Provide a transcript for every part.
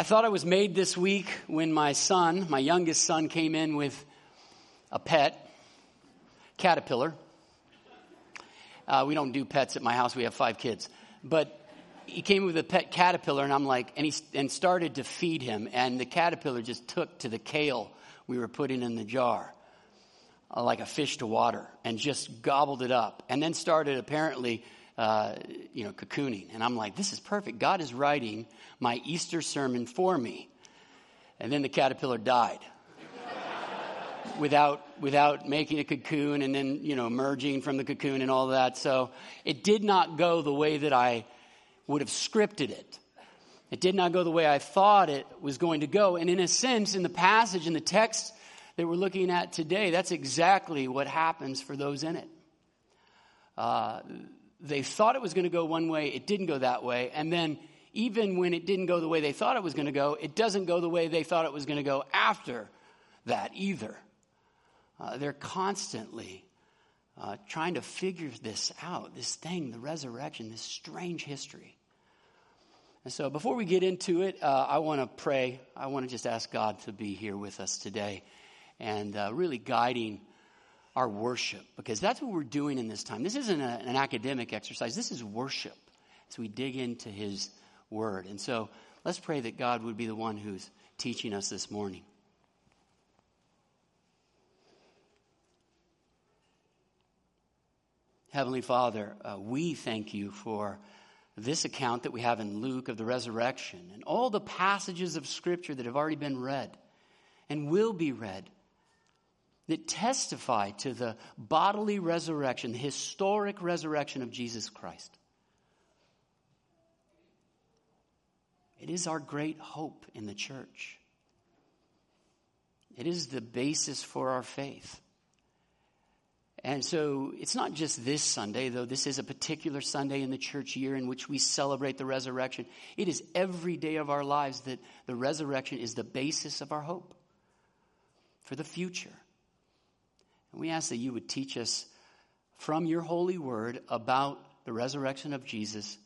I thought I was made this week when my son, my youngest son, came in with a pet, caterpillar. Uh, we don't do pets at my house. We have five kids. But he came with a pet caterpillar, and I'm like, and he and started to feed him, and the caterpillar just took to the kale we were putting in the jar, uh, like a fish to water, and just gobbled it up, and then started apparently, uh, you know, cocooning. And I'm like, this is perfect. God is writing my Easter sermon for me, and then the caterpillar died. without without making a cocoon and then you know emerging from the cocoon and all that so it did not go the way that i would have scripted it. It did not go the way I thought it was going to go. And in a sense, in the passage, in the text that we're looking at today, that's exactly what happens for those in it. Uh, they thought it was going to go one way, it didn't go that way. And then, even when it didn't go the way they thought it was going to go, it doesn't go the way they thought it was going to go after that either. Uh, they're constantly uh, trying to figure this out this thing, the resurrection, this strange history. And so before we get into it, uh, I want to pray. I want to just ask God to be here with us today and uh, really guiding our worship because that's what we're doing in this time. This isn't a, an academic exercise, this is worship So we dig into His Word. And so let's pray that God would be the one who's teaching us this morning. Heavenly Father, uh, we thank you for this account that we have in Luke of the resurrection and all the passages of Scripture that have already been read and will be read that testify to the bodily resurrection, the historic resurrection of Jesus Christ. It is our great hope in the church. It is the basis for our faith. And so it's not just this Sunday, though this is a particular Sunday in the church year in which we celebrate the resurrection. It is every day of our lives that the resurrection is the basis of our hope for the future. And we ask that you would teach us from your holy word about the resurrection of Jesus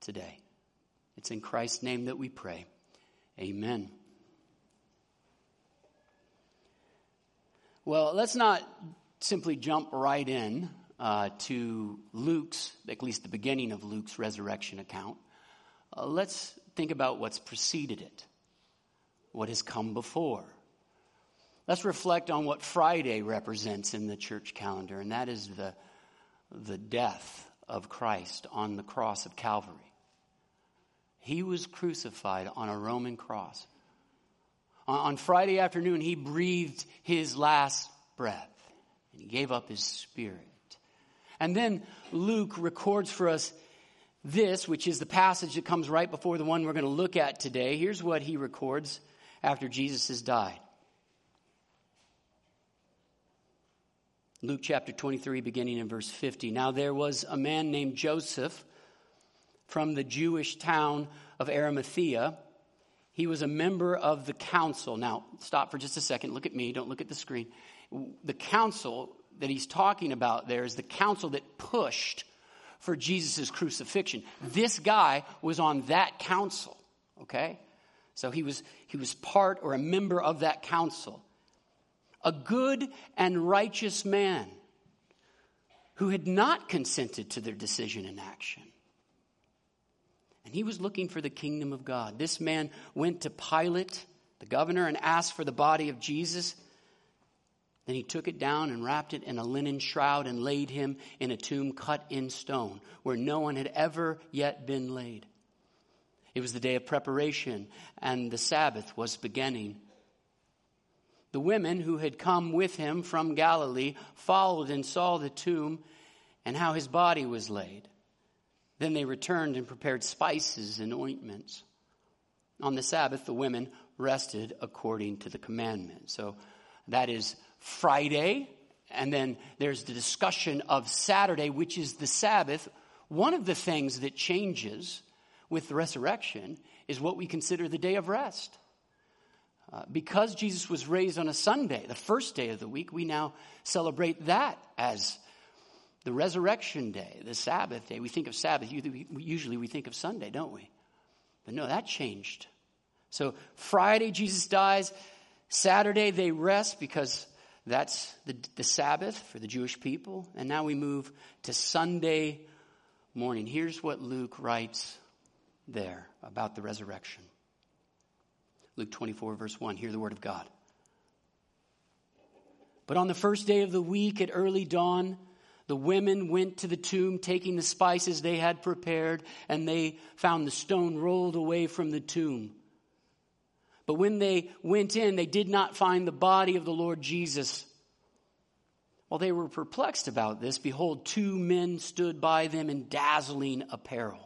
today. It's in Christ's name that we pray. Amen. Well, let's not simply jump right in uh, to Luke's, at least the beginning of Luke's resurrection account, uh, let's think about what's preceded it, what has come before. Let's reflect on what Friday represents in the church calendar, and that is the, the death of Christ on the cross of Calvary. He was crucified on a Roman cross. On Friday afternoon, he breathed his last breath and he gave up his spirit. And then Luke records for us this, which is the passage that comes right before the one we're going to look at today. Here's what he records after Jesus has died. Luke chapter 23, beginning in verse 50. Now there was a man named Joseph from the Jewish town of Arimathea. He was a member of the council. Now, stop for just a second. Look at me. Don't look at the screen the council that he's talking about there is the council that pushed for Jesus' crucifixion. This guy was on that council, okay? So he was, he was part or a member of that council. A good and righteous man who had not consented to their decision and action. And he was looking for the kingdom of God. This man went to Pilate, the governor, and asked for the body of Jesus. Then he took it down and wrapped it in a linen shroud and laid him in a tomb cut in stone where no one had ever yet been laid. It was the day of preparation and the Sabbath was beginning. The women who had come with him from Galilee followed and saw the tomb and how his body was laid. Then they returned and prepared spices and ointments. On the Sabbath, the women rested according to the commandment. So that is Friday, and then there's the discussion of Saturday, which is the Sabbath. One of the things that changes with the resurrection is what we consider the day of rest. Uh, because Jesus was raised on a Sunday, the first day of the week, we now celebrate that as the resurrection day, the Sabbath day. We think of Sabbath, usually we think of Sunday, don't we? But no, that changed So Friday, Jesus dies. Saturday, they rest because that's the, the Sabbath for the Jewish people. And now we move to Sunday morning. Here's what Luke writes there about the resurrection. Luke 24, verse 1. Hear the word of God. But on the first day of the week at early dawn, the women went to the tomb taking the spices they had prepared, and they found the stone rolled away from the tomb. But when they went in, they did not find the body of the Lord Jesus. While they were perplexed about this, behold, two men stood by them in dazzling apparel.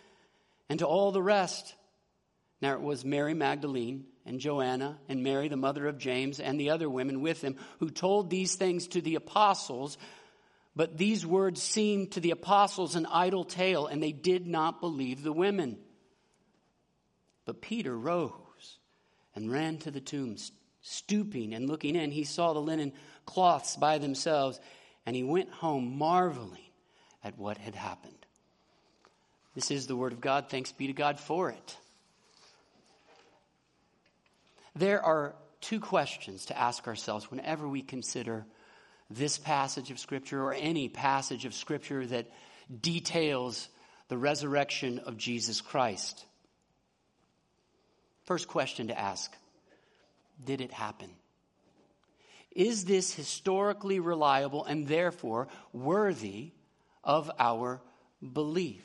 and to all the rest. Now it was Mary Magdalene and Joanna and Mary, the mother of James, and the other women with him who told these things to the apostles. But these words seemed to the apostles an idle tale, and they did not believe the women. But Peter rose and ran to the tomb. Stooping and looking in, he saw the linen cloths by themselves, and he went home marveling at what had happened. This is the word of God. Thanks be to God for it. There are two questions to ask ourselves whenever we consider this passage of Scripture or any passage of Scripture that details the resurrection of Jesus Christ. First question to ask Did it happen? Is this historically reliable and therefore worthy of our belief?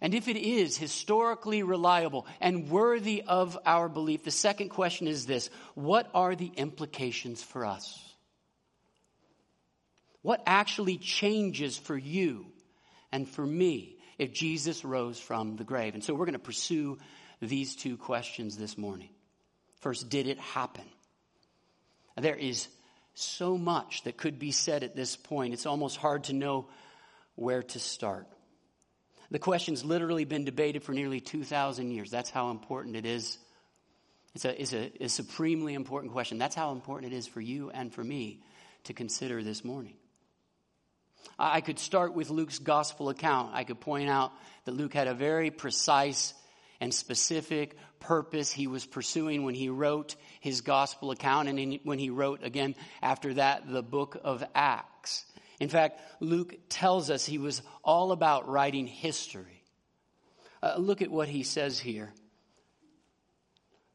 And if it is historically reliable and worthy of our belief, the second question is this What are the implications for us? What actually changes for you and for me if Jesus rose from the grave? And so we're going to pursue these two questions this morning. First, did it happen? There is so much that could be said at this point, it's almost hard to know where to start. The question's literally been debated for nearly 2,000 years. That's how important it is. It's a, it's, a, a supremely important question. That's how important it is for you and for me to consider this morning. I could start with Luke's gospel account. I could point out that Luke had a very precise and specific purpose he was pursuing when he wrote his gospel account and in, when he wrote again after that the book of Acts. In fact, Luke tells us he was all about writing history. Uh, look at what he says here.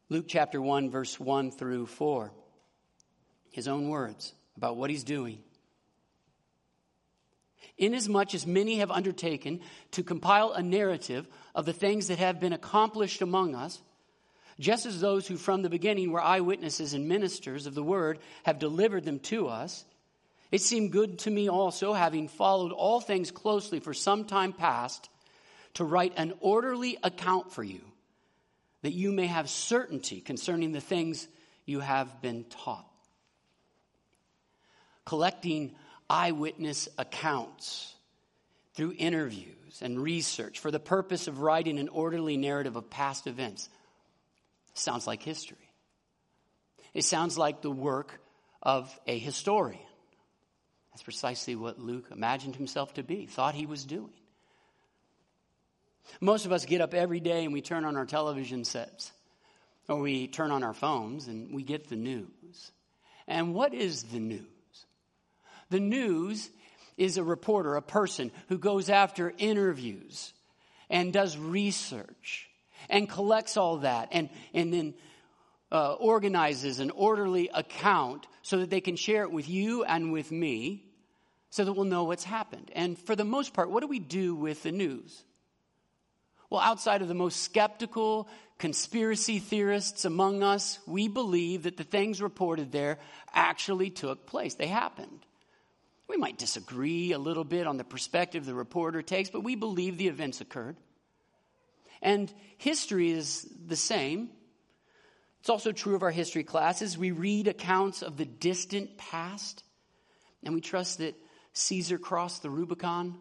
Luke chapter 1, verse 1 through 4. His own words about what he's doing. Inasmuch as many have undertaken to compile a narrative of the things that have been accomplished among us, just as those who from the beginning were eyewitnesses and ministers of the word have delivered them to us, it seemed good to me also, having followed all things closely for some time past, to write an orderly account for you, that you may have certainty concerning the things you have been taught. Collecting eyewitness accounts through interviews and research for the purpose of writing an orderly narrative of past events. Sounds like history. It sounds like the work of a historian. That's precisely what Luke imagined himself to be, thought he was doing. Most of us get up every day and we turn on our television sets, or we turn on our phones and we get the news. And what is the news? The news is a reporter, a person who goes after interviews and does research and collects all that and, and then uh, organizes an orderly account so that they can share it with you and with me so that we'll know what's happened. And for the most part, what do we do with the news? Well, outside of the most skeptical conspiracy theorists among us, we believe that the things reported there actually took place. They happened. We might disagree a little bit on the perspective the reporter takes, but we believe the events occurred. And history is the same. It's also true of our history classes. We read accounts of the distant past, and we trust that Caesar crossed the Rubicon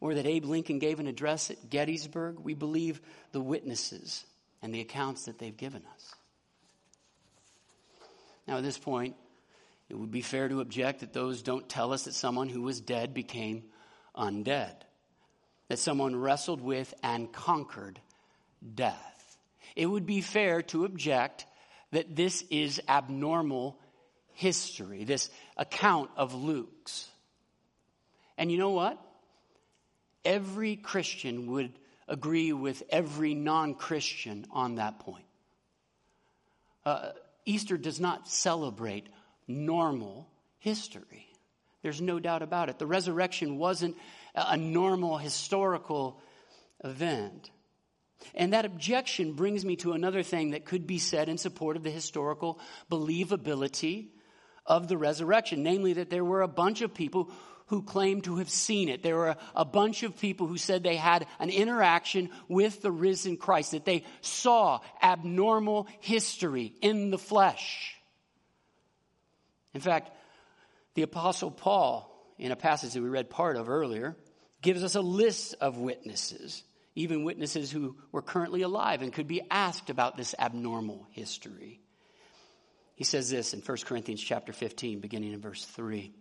or that Abe Lincoln gave an address at Gettysburg. We believe the witnesses and the accounts that they've given us. Now, at this point, it would be fair to object that those don't tell us that someone who was dead became undead, that someone wrestled with and conquered death. It would be fair to object that this is abnormal history, this account of Luke's. And you know what? Every Christian would agree with every non Christian on that point. Uh, Easter does not celebrate normal history. There's no doubt about it. The resurrection wasn't a normal historical event. And that objection brings me to another thing that could be said in support of the historical believability of the resurrection, namely that there were a bunch of people who claimed to have seen it. There were a bunch of people who said they had an interaction with the risen Christ, that they saw abnormal history in the flesh. In fact, the Apostle Paul, in a passage that we read part of earlier, gives us a list of witnesses, even witnesses who were currently alive and could be asked about this abnormal history. He says this in 1 Corinthians chapter 15, beginning in verse 3.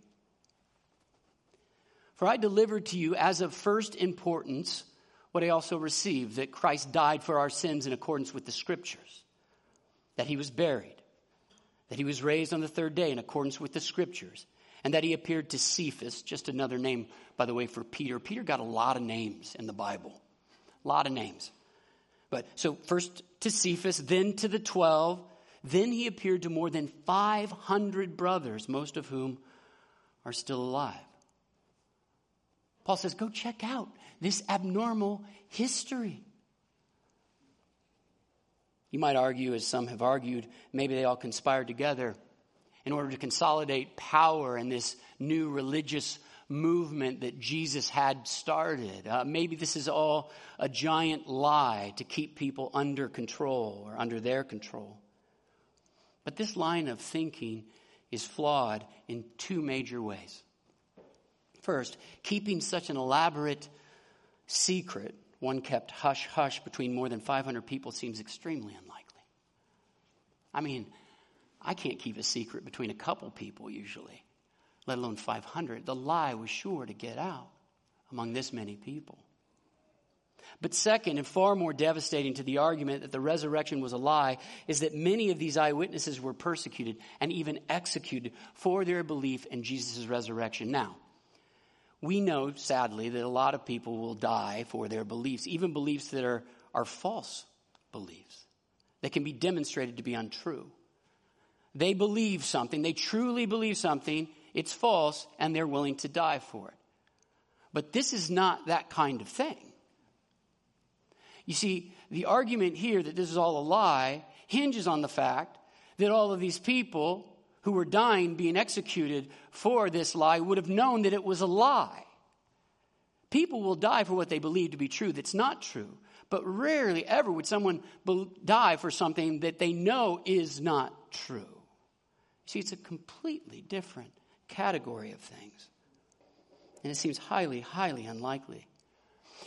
For I delivered to you as of first importance what I also received that Christ died for our sins in accordance with the Scriptures, that he was buried that he was raised on the third day in accordance with the scriptures, and that he appeared to Cephas, just another name, by the way, for Peter. Peter got a lot of names in the Bible, a lot of names. But so first to Cephas, then to the 12, then he appeared to more than 500 brothers, most of whom are still alive. Paul says, go check out this abnormal history. You might argue, as some have argued, maybe they all conspired together in order to consolidate power in this new religious movement that Jesus had started. Uh, maybe this is all a giant lie to keep people under control or under their control. But this line of thinking is flawed in two major ways. First, keeping such an elaborate secret one kept hush hush between more than 500 people seems extremely unlikely. I mean, I can't keep a secret between a couple people usually, let alone 500. The lie was sure to get out among this many people. But second, and far more devastating to the argument that the resurrection was a lie, is that many of these eyewitnesses were persecuted and even executed for their belief in Jesus' resurrection. Now, we know, sadly, that a lot of people will die for their beliefs, even beliefs that are, are false beliefs, that can be demonstrated to be untrue. They believe something, they truly believe something, it's false, and they're willing to die for it. But this is not that kind of thing. You see, the argument here that this is all a lie hinges on the fact that all of these people who were dying, being executed for this lie, would have known that it was a lie. People will die for what they believe to be true that's not true. But rarely ever would someone die for something that they know is not true. See, it's a completely different category of things. And it seems highly, highly unlikely.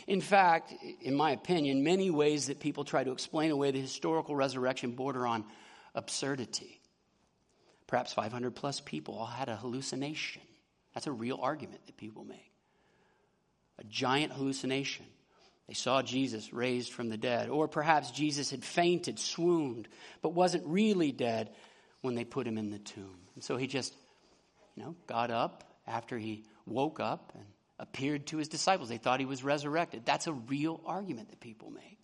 In fact, in my opinion, many ways that people try to explain away the historical resurrection border on absurdity. Perhaps 500 plus people all had a hallucination. That's a real argument that people make. A giant hallucination. They saw Jesus raised from the dead. Or perhaps Jesus had fainted, swooned, but wasn't really dead when they put him in the tomb. And so he just, you know, got up after he woke up and appeared to his disciples. They thought he was resurrected. That's a real argument that people make.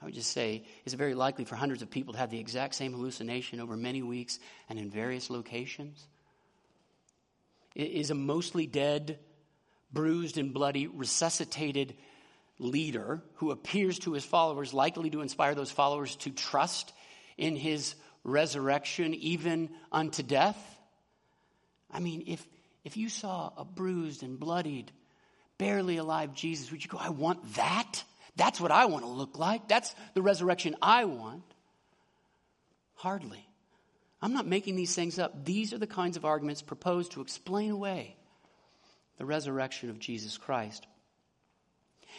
I would just say, is it very likely for hundreds of people to have the exact same hallucination over many weeks and in various locations? Is a mostly dead, bruised, and bloody, resuscitated leader who appears to his followers likely to inspire those followers to trust in his resurrection even unto death? I mean, if, if you saw a bruised and bloodied, barely alive Jesus, would you go, I want that? That's what I want to look like. That's the resurrection I want. Hardly. I'm not making these things up. These are the kinds of arguments proposed to explain away the resurrection of Jesus Christ.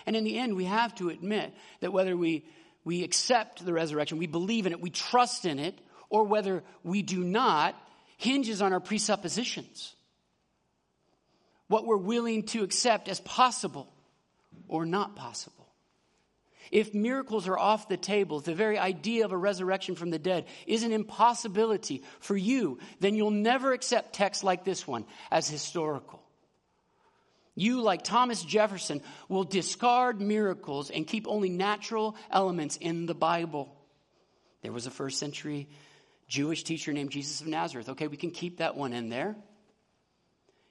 And in the end, we have to admit that whether we, we accept the resurrection, we believe in it, we trust in it, or whether we do not, hinges on our presuppositions. What we're willing to accept as possible or not possible. If miracles are off the table, the very idea of a resurrection from the dead is an impossibility for you, then you'll never accept texts like this one as historical. You, like Thomas Jefferson, will discard miracles and keep only natural elements in the Bible. There was a first century Jewish teacher named Jesus of Nazareth. Okay, we can keep that one in there.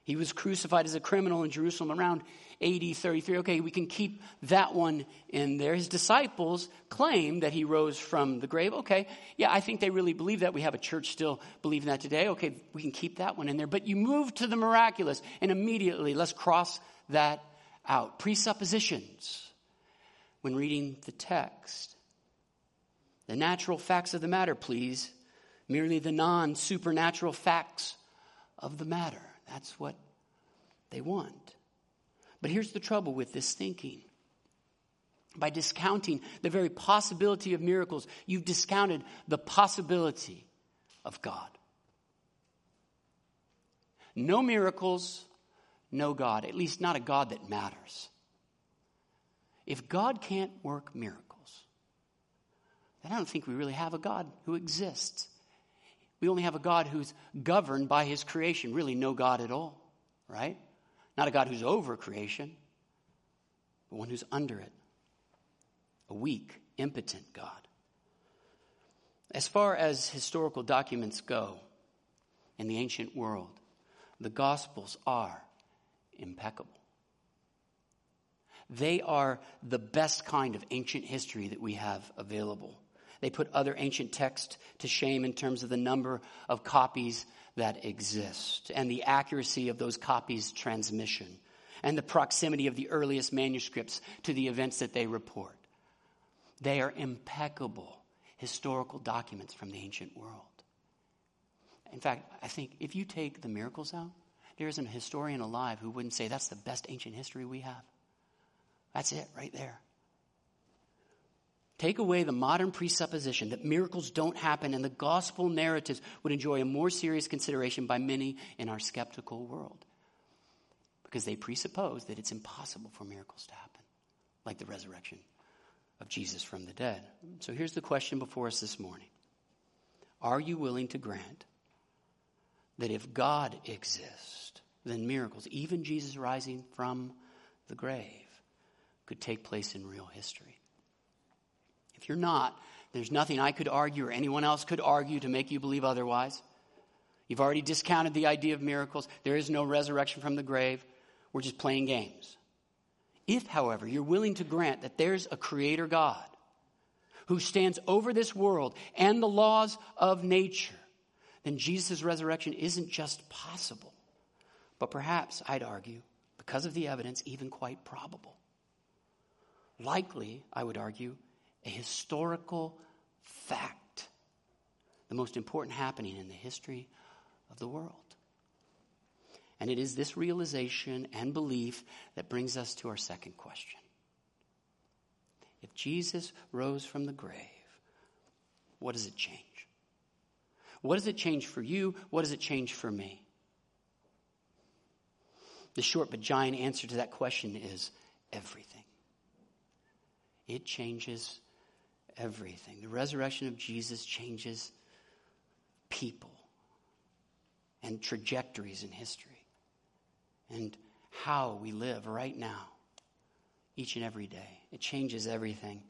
He was crucified as a criminal in Jerusalem around AD 33. Okay, we can keep that one in there. His disciples claim that he rose from the grave. Okay, yeah, I think they really believe that. We have a church still believing that today. Okay, we can keep that one in there. But you move to the miraculous, and immediately let's cross that out. Presuppositions when reading the text. The natural facts of the matter, please. Merely the non supernatural facts of the matter. That's what they want. But here's the trouble with this thinking. By discounting the very possibility of miracles, you've discounted the possibility of God. No miracles, no God, at least not a God that matters. If God can't work miracles, then I don't think we really have a God who exists. We only have a God who's governed by his creation, really, no God at all, right? Not a God who's over creation, but one who's under it. A weak, impotent God. As far as historical documents go in the ancient world, the Gospels are impeccable. They are the best kind of ancient history that we have available. They put other ancient texts to shame in terms of the number of copies that exist and the accuracy of those copies' transmission and the proximity of the earliest manuscripts to the events that they report. They are impeccable historical documents from the ancient world. In fact, I think if you take the miracles out, there isn't a historian alive who wouldn't say that's the best ancient history we have. That's it right there. Take away the modern presupposition that miracles don't happen and the gospel narratives would enjoy a more serious consideration by many in our skeptical world. Because they presuppose that it's impossible for miracles to happen, like the resurrection of Jesus from the dead. So here's the question before us this morning Are you willing to grant that if God exists, then miracles, even Jesus rising from the grave, could take place in real history? If you're not, there's nothing I could argue or anyone else could argue to make you believe otherwise. You've already discounted the idea of miracles. There is no resurrection from the grave. We're just playing games. If, however, you're willing to grant that there's a creator God who stands over this world and the laws of nature, then Jesus' resurrection isn't just possible, but perhaps, I'd argue, because of the evidence, even quite probable. Likely, I would argue, a historical fact, the most important happening in the history of the world. And it is this realization and belief that brings us to our second question. If Jesus rose from the grave, what does it change? What does it change for you? What does it change for me? The short but giant answer to that question is everything. It changes everything. The resurrection of Jesus changes people and trajectories in history and how we live right now, each and every day. It changes everything.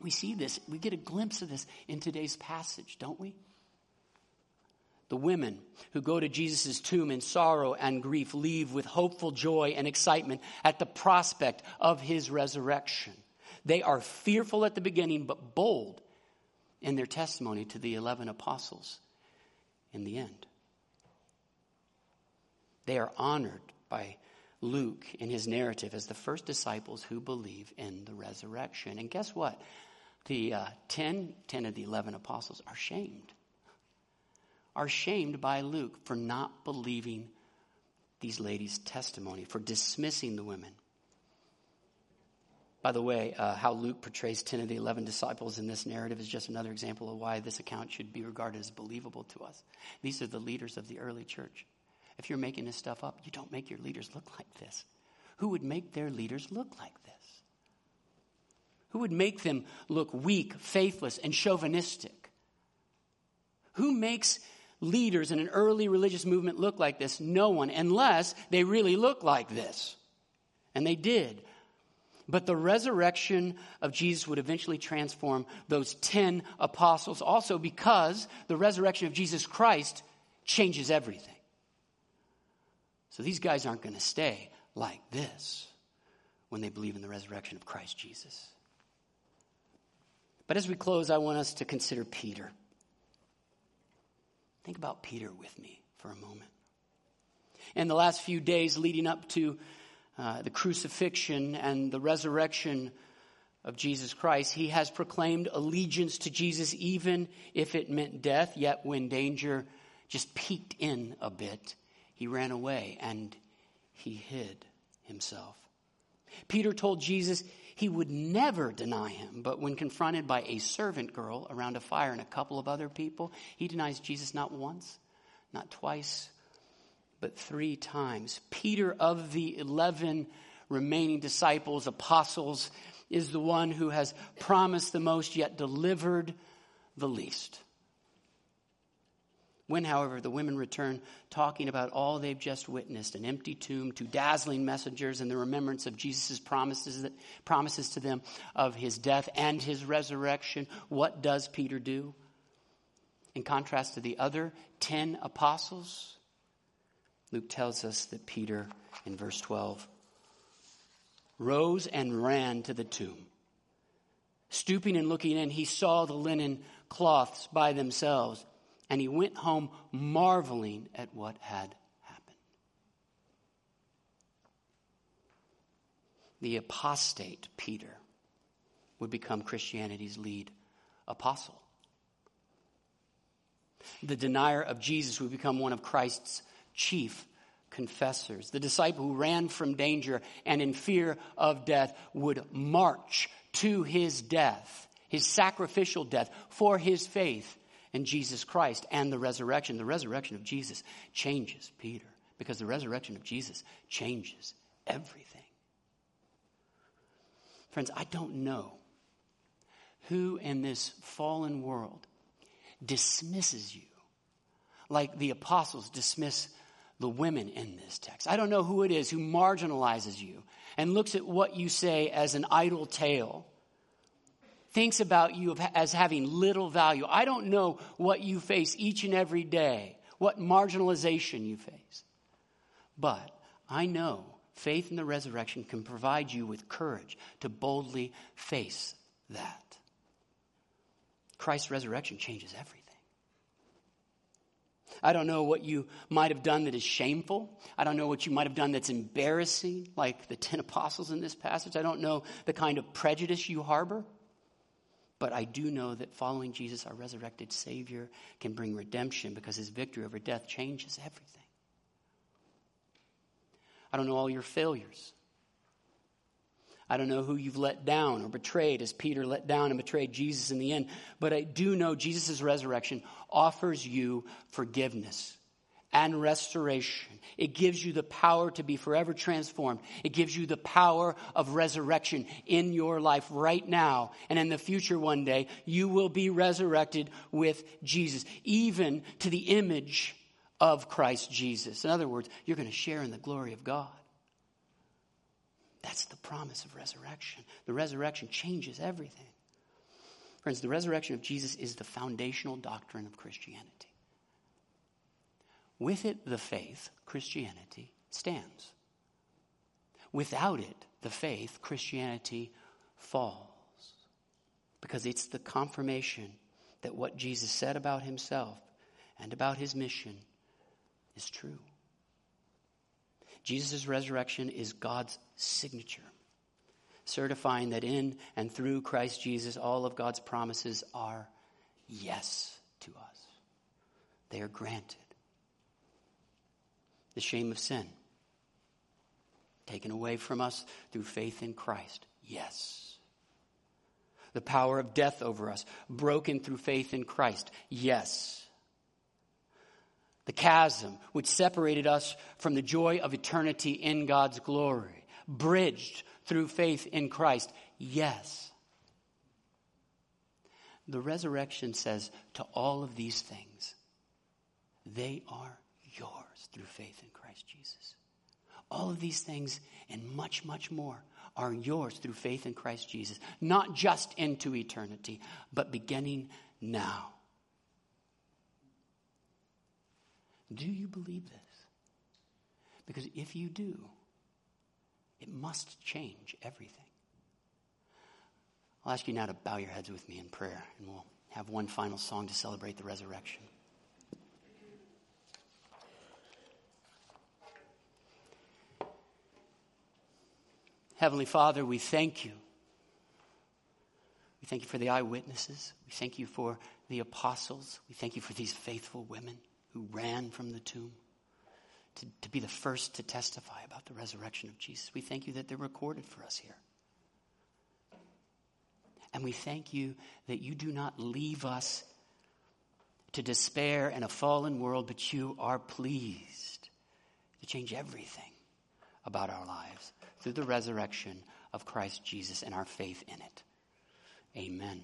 We see this, we get a glimpse of this in today's passage, don't we? The women who go to Jesus' tomb in sorrow and grief leave with hopeful joy and excitement at the prospect of his resurrection. They are fearful at the beginning, but bold in their testimony to the 11 apostles in the end. They are honored by Luke in his narrative as the first disciples who believe in the resurrection. And guess what? The uh, 10, 10 of the 11 apostles are shamed. Are shamed by Luke for not believing these ladies' testimony, for dismissing the women. By the way, uh, how Luke portrays 10 of the 11 disciples in this narrative is just another example of why this account should be regarded as believable to us. These are the leaders of the early church. If you're making this stuff up, you don't make your leaders look like this. Who would make their leaders look like this? Who would make them look weak, faithless, and chauvinistic? Who makes leaders in an early religious movement look like this? No one, unless they really look like this. And they did. But the resurrection of Jesus would eventually transform those 10 apostles also because the resurrection of Jesus Christ changes everything. So these guys aren't going to stay like this when they believe in the resurrection of Christ Jesus. But as we close, I want us to consider Peter. Think about Peter with me for a moment. In the last few days leading up to uh, the crucifixion and the resurrection of Jesus Christ, he has proclaimed allegiance to Jesus even if it meant death, yet when danger just peeked in a bit, he ran away and he hid himself. Peter told Jesus he would never deny him, but when confronted by a servant girl around a fire and a couple of other people, he denies Jesus not once, not twice, but three times. Peter, of the 11 remaining disciples, apostles, is the one who has promised the most yet delivered the least. When, however, the women return talking about all they've just witnessed an empty tomb, two dazzling messengers, and the remembrance of Jesus' promises, that, promises to them of his death and his resurrection, what does Peter do? In contrast to the other 10 apostles, Luke tells us that Peter, in verse 12, rose and ran to the tomb. Stooping and looking in, he saw the linen cloths by themselves and he went home marveling at what had happened. The apostate Peter would become Christianity's lead apostle. The denier of Jesus would become one of Christ's chief confessors. The disciple who ran from danger and in fear of death would march to his death, his sacrificial death for his faith in Jesus Christ and the resurrection. The resurrection of Jesus changes Peter because the resurrection of Jesus changes everything. Friends, I don't know who in this fallen world dismisses you like the apostles dismiss the women in this text. I don't know who it is who marginalizes you and looks at what you say as an idle tale thinks about you as having little value. I don't know what you face each and every day, what marginalization you face. But I know faith in the resurrection can provide you with courage to boldly face that. Christ's resurrection changes everything. I don't know what you might have done that is shameful. I don't know what you might have done that's embarrassing, like the 10 apostles in this passage. I don't know the kind of prejudice you harbor. But I do know that following Jesus, our resurrected Savior, can bring redemption because his victory over death changes everything. I don't know all your failures. I don't know who you've let down or betrayed as Peter let down and betrayed Jesus in the end. But I do know Jesus' resurrection offers you forgiveness and restoration. It gives you the power to be forever transformed. It gives you the power of resurrection in your life right now. And in the future, one day, you will be resurrected with Jesus, even to the image of Christ Jesus. In other words, you're going to share in the glory of God. That's the promise of resurrection. The resurrection changes everything. Friends, the resurrection of Jesus is the foundational doctrine of Christianity. With it, the faith, Christianity, stands. Without it, the faith, Christianity, falls. Because it's the confirmation that what Jesus said about himself and about his mission is true. Jesus' resurrection is God's signature, certifying that in and through Christ Jesus, all of God's promises are yes to us. They are granted. The shame of sin, taken away from us through faith in Christ, yes. The power of death over us, broken through faith in Christ, yes the chasm which separated us from the joy of eternity in God's glory, bridged through faith in Christ? Yes. The resurrection says to all of these things, they are yours through faith in Christ Jesus. All of these things and much, much more are yours through faith in Christ Jesus, not just into eternity, but beginning now. Do you believe this? Because if you do, it must change everything. I'll ask you now to bow your heads with me in prayer, and we'll have one final song to celebrate the resurrection. Heavenly Father, we thank you. We thank you for the eyewitnesses. We thank you for the apostles. We thank you for these faithful women who ran from the tomb to, to be the first to testify about the resurrection of Jesus. We thank you that they're recorded for us here. And we thank you that you do not leave us to despair in a fallen world, but you are pleased to change everything about our lives through the resurrection of Christ Jesus and our faith in it. Amen.